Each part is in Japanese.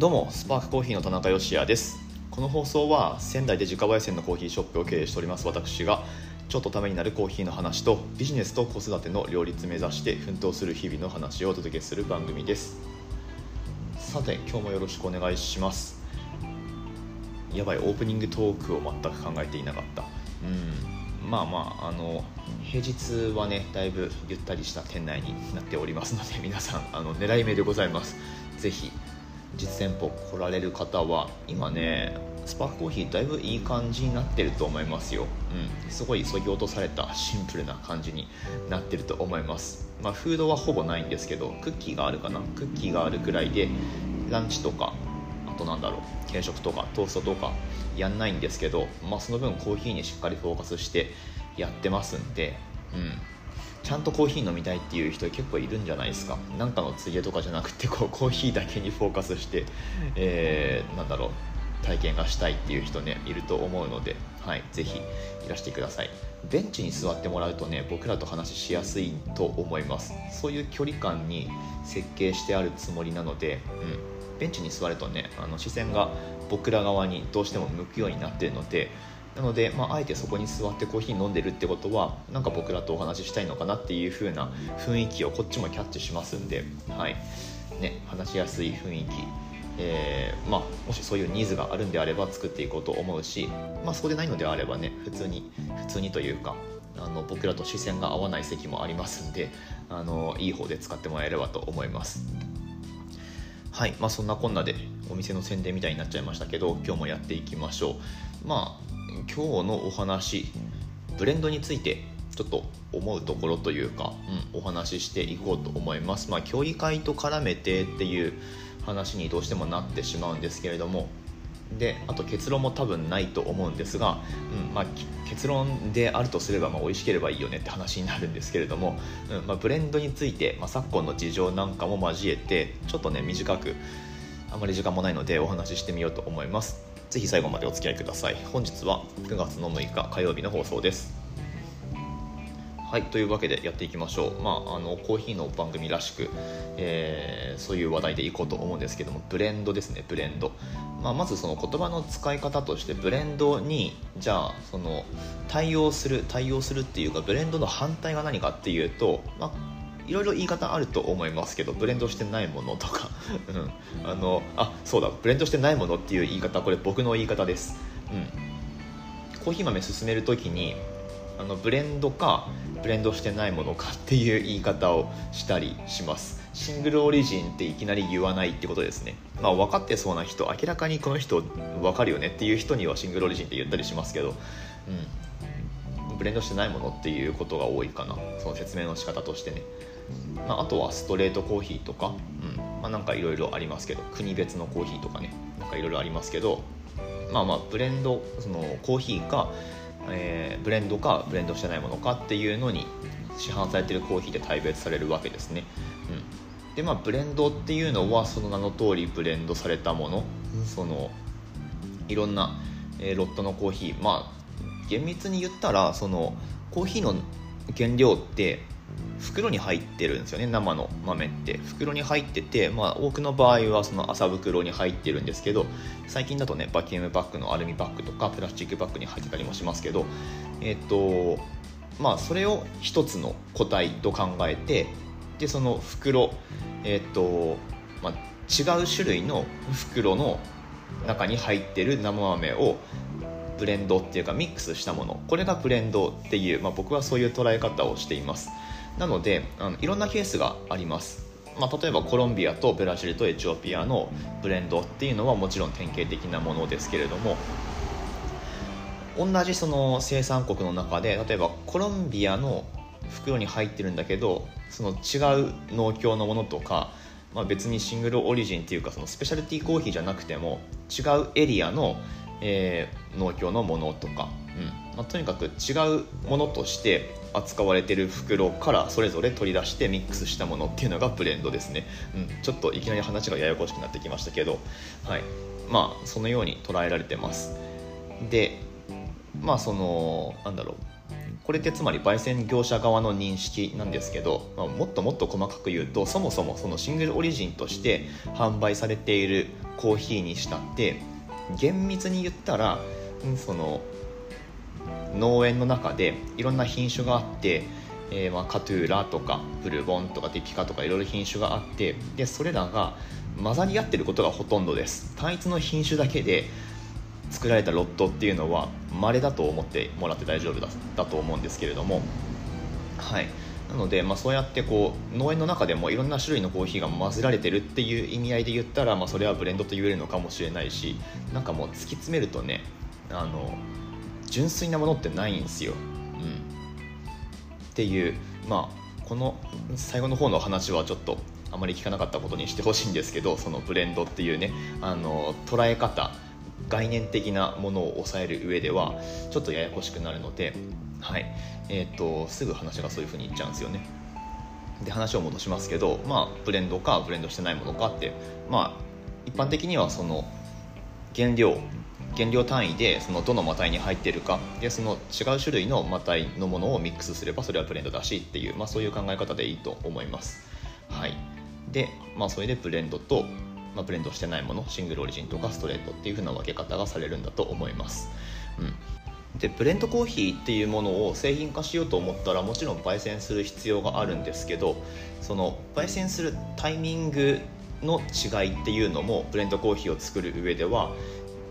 どうもスパークコーヒーの田中芳也です。この放送は仙台で自家焙煎のコーヒーショップを経営しております。私がちょっとためになるコーヒーの話とビジネスと子育ての両立目指して奮闘する日々の話をお届けする番組です。さて今日もよろしくお願いします。やばいオープニングトークを全く考えていなかった。うん。まあまああの平日はねだいぶゆったりした店内になっておりますので皆さんあの狙い目でございます。ぜひ実店舗来られる方は今ねスパークコーヒーだいぶいい感じになってると思いますよ、うん、すごいそぎ落とされたシンプルな感じになってると思います。まあフードはほぼないんですけどクッキーがあるかな？クッキーがあるくらいでランチとかあとなんだろう軽食とかトーストとかやんないんですけど、まあ、その分コーヒーにしっかりフォーカスしてやってますんで、うん、ちゃんとコーヒー飲みたいっていう人結構いるんじゃないですか。なんかのついでとかじゃなくてこうコーヒーだけにフォーカスして、えー、なんだろう。体験がしたいっていう人ねいると思うので、はい、ぜひいらしてください。ベンチに座ってもらうとね僕らと話しやすいと思います。そういう距離感に設計してあるつもりなので、うん、ベンチに座るとねあの視線が僕ら側にどうしても向くようになっているのでなので、まあ、あえてそこに座ってコーヒー飲んでるってことはなんか僕らとお話ししたいのかなっていう風な雰囲気をこっちもキャッチしますんで、はい。ね、話しやすい雰囲気。えー、まあ、もしそういうニーズがあるんであれば作っていこうと思うし、まあ、そうでないのであればね普通に普通にというかあの僕らと視線が合わない席もありますんであのいい方で使ってもらえればと思います。はいまあそんなこんなでお店の宣伝みたいになっちゃいましたけど今日もやっていきましょう。まあ今日のお話ブレンドについてちょっと思うところというか、うん、お話ししていこうと思います。まあ協議会と絡めてっていう話にどうしてもなってしまうんですけれどもであと結論も多分ないと思うんですが、うんまあ、結論であるとすれば、まあ、美味しければいいよねって話になるんですけれども、うんまあ、ブレンドについて、まあ、昨今の事情なんかも交えてちょっとね短くあまり時間もないのでお話ししてみようと思います。ぜひ最後までお付き合いください。本日は9月の6日火曜日の放送です。はいというわけでやっていきましょう、まあ、あのコーヒーの番組らしく、えー、そういう話題でいこうと思うんですけどもブレンドですねブレンド、まあ、まずその言葉の使い方としてブレンドにじゃあその対応する対応するっていうかブレンドの反対が何かっていうと、まあいろいろ言い方あると思いますけどブレンドしてないものとか、うん、あのあそうだブレンドしてないものっていう言い方これ僕の言い方です、うん、コーヒー豆進める時にあのブレンドかブレンドしてないものかっていう言い方をしたりします。シングルオリジンっていきなり言わないってことですね。まあ分かってそうな人明らかにこの人分かるよねっていう人にはシングルオリジンって言ったりしますけど。うん。ブレンドしてないものっていうことが多いかな。その説明の仕方としてね、まあ、あとはストレートコーヒーとか、うん。まあ、なんかいろいろありますけど。国別のコーヒーとかね。なんかいろいろありますけど。まあまあブレンドそのコーヒーかえー、ブレンドかブレンドしてないものかっていうのに市販されてるコーヒーで大別されるわけですね、うん、でまあブレンドっていうのはその名の通りブレンドされたもの、そのいろんな、えー、ロットのコーヒー。まあ厳密に言ったらそのコーヒーの原料って袋に入ってるんですよね生の豆って。袋に入ってて、まあ、多くの場合はその麻袋に入ってるんですけど最近だとねバキュームバッグのアルミバッグとかプラスチックバッグに入ってたりもしますけどえっ、とまあそれを一つの個体と考えてでその袋えっ、と、まあ、違う種類の袋の中に入ってる生豆をブレンドっていうかミックスしたもの。これがブレンドっていう、まあ、僕はそういう捉え方をしています。なのであのいろんなケースがあります。まあ、例えばコロンビアとブラジルとエチオピアのブレンドっていうのはもちろん典型的なものですけれども同じその生産国の中で例えばコロンビアの袋に入ってるんだけどその違う農協のものとか、まあ、別にシングルオリジンっていうかそのスペシャルティーコーヒーじゃなくても違うエリアの、えー、農協のものとか、うん。まあ、とにかく違うものとして扱われてる袋からそれぞれ取り出してミックスしたものっていうのがブレンドですね、うん、ちょっといきなり話がややこしくなってきましたけど、はい、まあそのように捉えられてます。でまあそのなんだろう。これってつまり焙煎業者側の認識なんですけど、まあ、もっともっと細かく言うとそもそもそのシングルオリジンとして販売されているコーヒーにしたって厳密に言ったらその農園の中でいろんな品種があってえー、まあ、カトゥーラとかブルボンとかデピカとかいろいろ品種があってでそれらが混ざり合ってることがほとんどです。単一の品種だけで作られたロットっていうのは稀だと思ってもらって大丈夫だだと思うんですけれどもはい。なので、まあ、そうやってこう農園の中でもいろんな種類のコーヒーが混ぜられてるっていう意味合いで言ったら、まあ、それはブレンドと言えるのかもしれないしなんかもう突き詰めるとねあの純粋なものってないんですよ、うん、っていうまあこの最後の方の話はちょっとあまり聞かなかったことにしてほしいんですけどそのブレンドっていうねあの捉え方概念的なものを抑える上ではちょっとややこしくなるので、はい。えーと、すぐ話がそういうふうにいっちゃうんですよね。で話を戻しますけど、まあ、ブレンドかブレンドしてないものかって、まあ、一般的にはその原料原料単位でそのどのマタイに入っているかでその違う種類のマタイのものをミックスすればそれはブレンドだしっていう、まあ、そういう考え方でいいと思います。はい、で、まあ、それでブレンドとまあ、ブレンドしてないものシングルオリジンとかストレートっていう風な分け方がされるんだと思います、うん、でブレンドコーヒーっていうものを製品化しようと思ったらもちろん焙煎する必要があるんですけどその焙煎するタイミングの違いっていうのもブレンドコーヒーを作る上では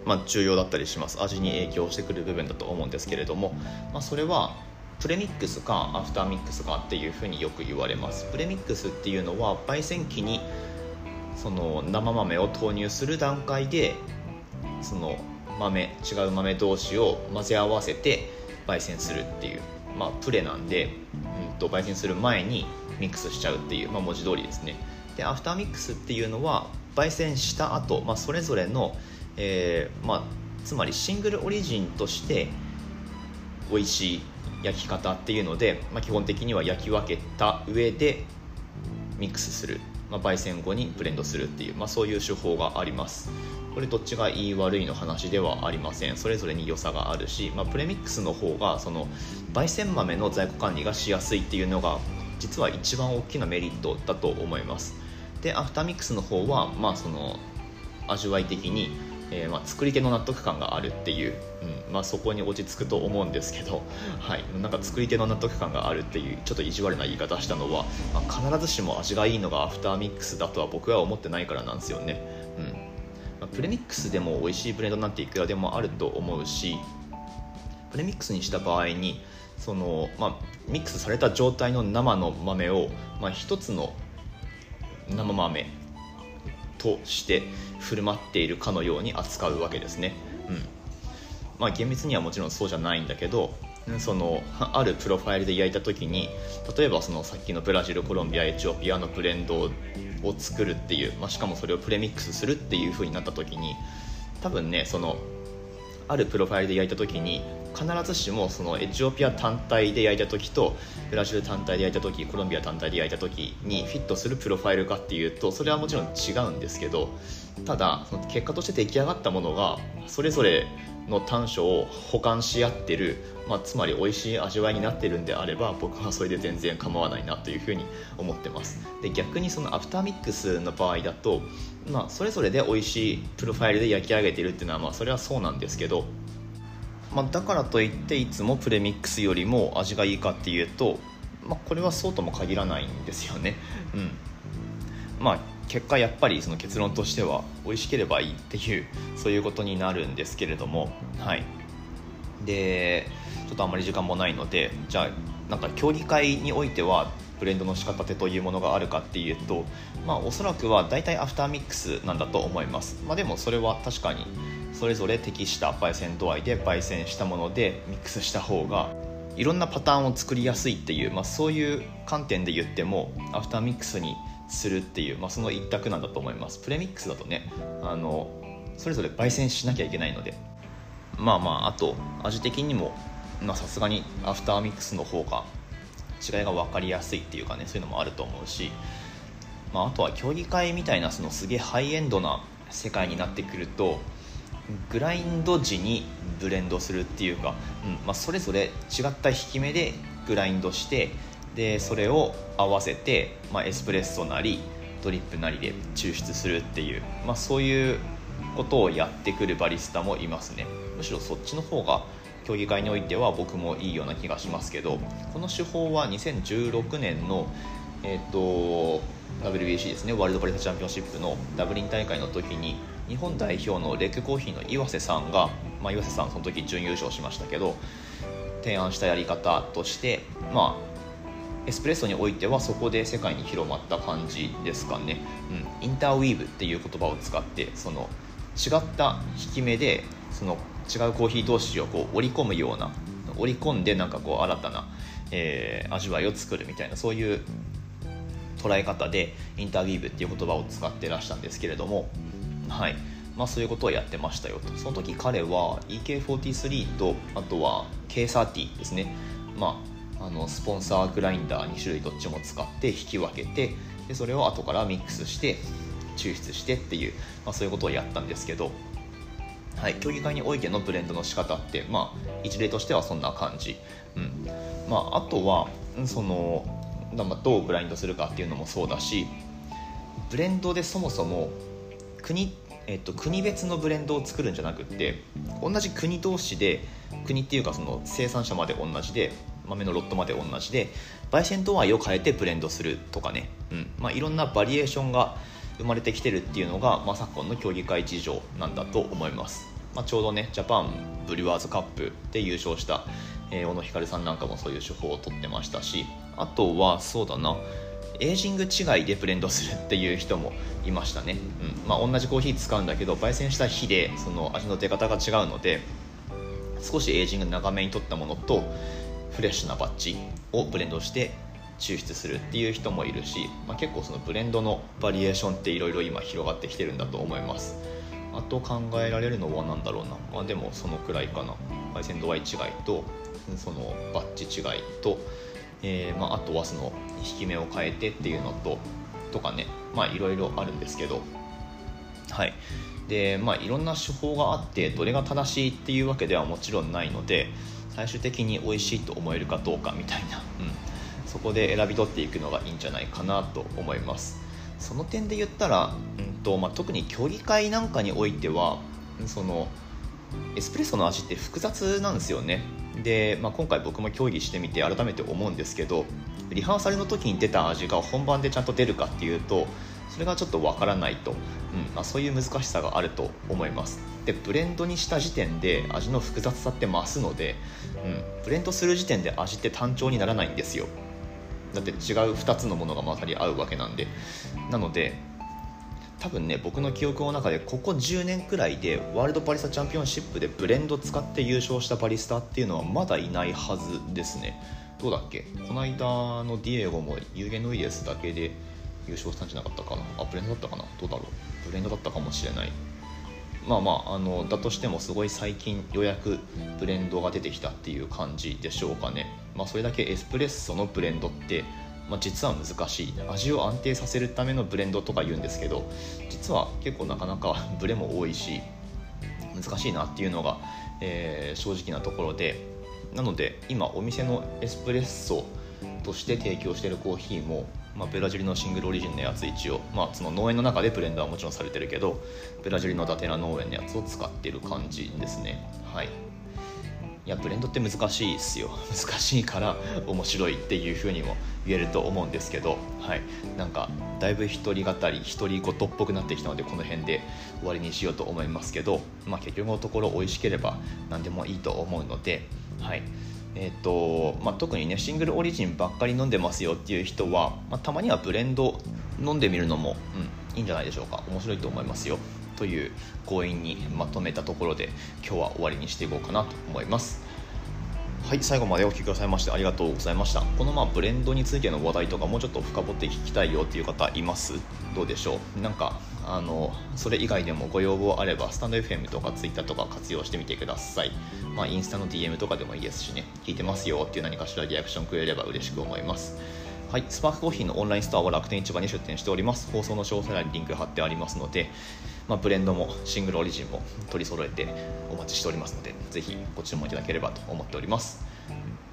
まあ、重要だったりします。味に影響してくる部分だと思うんですけれども、まあ、それはプレミックスかアフターミックスかっていうふうによく言われます。プレミックスっていうのは焙煎機にその生豆を投入する段階でその豆違う豆同士を混ぜ合わせて焙煎するっていう、まあ、プレなんで、うんと、焙煎する前にミックスしちゃうっていう、まあ、文字通りですね。でアフターミックスっていうのは焙煎した後、まあそれぞれの、えーまあ、つまりシングルオリジンとして美味しい焼き方っていうので、まあ、基本的には焼き分けた上でミックスする。まあ、焙煎後にブレンドするっていう、まあ、そういう手法があります。これどっちがいい悪いの話ではありません。それぞれに良さがあるし、まあ、プレミックスの方がその焙煎豆の在庫管理がしやすいっていうのが実は一番大きなメリットだと思います。でアフターミックスの方はまあその味わい的にえー、まあ、作り手の納得感があるっていう、うんまあ、そこに落ち着くと思うんですけど、はい、なんか作り手の納得感があるっていうちょっと意地悪な言い方したのは、まあ、必ずしも味がいいのがアフターミックスだとは僕は思ってないからなんですよね、うん。まあ、プレミックスでも美味しいブレンドなんていくらでもあると思うしプレミックスにした場合にその、まあ、ミックスされた状態の生の豆を、まあ、一つの生豆として振る舞っているかのように扱うわけですね、うん。まあ、厳密にはもちろんそうじゃないんだけどそのあるプロファイルで焼いた時に例えばそのさっきのブラジルコロンビアエチオピアのブレンドを作るっていう、まあ、しかもそれをプレミックスするっていう風になった時に多分ねそのあるプロファイルで焼いた時に必ずしもそのエチオピア単体で焼いた時とブラジル単体で焼いた時コロンビア単体で焼いた時にフィットするプロファイルかっていうとそれはもちろん違うんですけどただその結果として出来上がったものがそれぞれの短所を補完し合ってる、まあ、つまり美味しい味わいになってるんであれば僕はそれで全然構わないなというふうに思ってます。で逆にそのアフターミックスの場合だと、まあ、それぞれで美味しいプロファイルで焼き上げてるっていうのはまあそれはそうなんですけどまあ、だからといっていつもプレミックスよりも味がいいかっていうと、まあ、これはそうとも限らないんですよね。うん。まあ、結果やっぱりその結論としては美味しければいいっていうそういうことになるんですけれども、はい、でちょっとあまり時間もないのでじゃあなんか競技会においてはブレンドの仕方てというものがあるかっていうと、まあ、おそらくは大体アフターミックスなんだと思います、まあ、でもそれは確かにそれぞれ適した焙煎度合いで焙煎したものでミックスした方がいろんなパターンを作りやすいっていう、まあ、そういう観点で言ってもアフターミックスにするっていう、まあ、その一択なんだと思います。プレミックスだとねあのそれぞれ焙煎しなきゃいけないのでまあまああと味的にもさすがにアフターミックスの方が違いが分かりやすいっていうかねそういうのもあると思うし、まあ、あとは競技会みたいなそのすげえハイエンドな世界になってくるとグラインド時にブレンドするっていうか、うんまあ、それぞれ違った引き目でグラインドしてでそれを合わせて、まあ、エスプレッソなりドリップなりで抽出するっていう、まあ、そういうことをやってくるバリスタもいますね。むしろそっちの方が競技会においては僕もいいような気がしますけどこの手法は2016年のえ、ー、と WBC ですねワールドバリスチャンピオンシップのダブリン大会の時に日本代表のレッグコーヒーの岩瀬さんが、まあ、岩瀬さんその時準優勝しましたけど提案したやり方としてまあエスプレッソにおいてはそこで世界に広まった感じですかね、うん、インターウィーブっていう言葉を使ってその違った引き目でその違うコーヒー同士をこう織り込むような織り込んでなんかこう新たな、えー、味わいを作るみたいなそういう捉え方でインターウィーブっていう言葉を使ってらしたんですけれどもはい。まあ、そういうことをやってましたよと。その時彼は EK43 とあとは K30 ですね、まあ、あのスポンサーグラインダー2種類どっちも使って引き分けてでそれを後からミックスして抽出してっていう、まあ、そういうことをやったんですけど、はい、競技会においてのブレンドの仕方って、まあ、一例としてはそんな感じ、うん。まあ、あとはそのどうブラインドするかっていうのもそうだしブレンドでそもそも国えっと、国別のブレンドを作るんじゃなくって同じ国同士で国っていうかその生産者まで同じで豆のロットまで同じで焙煎度合いを変えてブレンドするとかね、うん。まあ、いろんなバリエーションが生まれてきてるっていうのが、まあ、昨今の競技会事情なんだと思います、まあ、ちょうどねジャパンブリュワーズカップで優勝した、えー、小野ひかるさんなんかもそういう手法をとってましたしあとはそうだなエイジング違いでブレンドするっていう人もいましたね、うん。まあ、同じコーヒー使うんだけど焙煎した日でその味の出方が違うので少しエイジング長めに取ったものとフレッシュなバッチをブレンドして抽出するっていう人もいるし、まあ、結構そのブレンドのバリエーションっていろいろ今広がってきてるんだと思います。あと考えられるのは何だろうな、まあ、でもそのくらいかな。焙煎度合い違いとそのバッジ違いと、えーまあ、あとはその引き目を変えてっていうのととかね。まあいろいろあるんですけど。はい。でまあいろんな手法があってどれが正しいっていうわけではもちろんないので最終的に美味しいと思えるかどうかみたいな、うん、そこで選び取っていくのがいいんじゃないかなと思います。その点で言ったら、うんとまあ、特に競技会なんかにおいてはそのエスプレッソの味って複雑なんですよね。で、まあ、今回僕も競技してみて改めて思うんですけどリハーサルの時に出た味が本番でちゃんと出るかっていうとそれがちょっとわからないと、うんまあ、そういう難しさがあると思います。でブレンドにした時点で味の複雑さって増すので、うん、ブレンドする時点で味って単調にならないんですよ。だって違う2つのものが混ざり合うわけなんで。なので多分ね僕の記憶の中でここ10年くらいでワールドバリスタチャンピオンシップでブレンド使って優勝したバリスタっていうのはまだいないはずですね。どうだっけ？この間のディエゴもユーゲノイエスだけで優勝したんじゃなかったかな？あブレンドだったかな？どうだろう？ブレンドだったかもしれない。まあまああのだとしてもすごい最近ようやくブレンドが出てきたっていう感じでしょうかね。まあそれだけエスプレッソのブレンドってまあ、実は難しい。味を安定させるためのブレンドとか言うんですけど実は結構なかなか ブレも多いし難しいなっていうのが、えー、正直なところで。なので今お店のエスプレッソとして提供しているコーヒーも、まあ、ブラジルのシングルオリジンのやつ一応、まあ、その農園の中でブレンドはもちろんされてるけどブラジルのダテラ農園のやつを使ってる感じですね。はい。いやブレンドって難しいっすよ。難しいから面白いっていうふうにも言えると思うんですけどはい。なんかだいぶ一人語り独り言っぽくなってきたのでこの辺で終わりにしようと思いますけど、まあ、結局のところ美味しければ何でもいいと思うのではい。えーとまあ、特にねシングルオリジンばっかり飲んでますよっていう人は、まあ、たまにはブレンド飲んでみるのも、うん、いいんじゃないでしょうか。面白いと思いますよ。という強引にまとめたところで今日は終わりにしていこうかなと思います。はい最後までお聴きくださいましてありがとうございました。このまあブレンドについての話題とかもうちょっと深掘って聞きたいよっていう方います？どうでしょう？なんかあのそれ以外でもご要望あればスタンド FM とか Twitter とか活用してみてください、まあ、インスタの DM とかでもいいですしね。聞いてますよっていう何かしらリアクションくれれば嬉しく思います。はい、スパークコーヒーのオンラインストアは楽天市場に出店しております。放送の詳細欄にリンク貼ってありますのでまあ、ブレンドもシングルオリジンも取り揃えてお待ちしておりますのでぜひご注文いただければと思っております。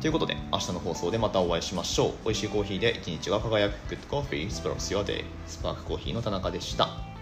ということで明日の放送でまたお会いしましょう。美味しいコーヒーで一日が輝く。Good Coffee. Sparks Your Day. スパークコーヒーの田中でした。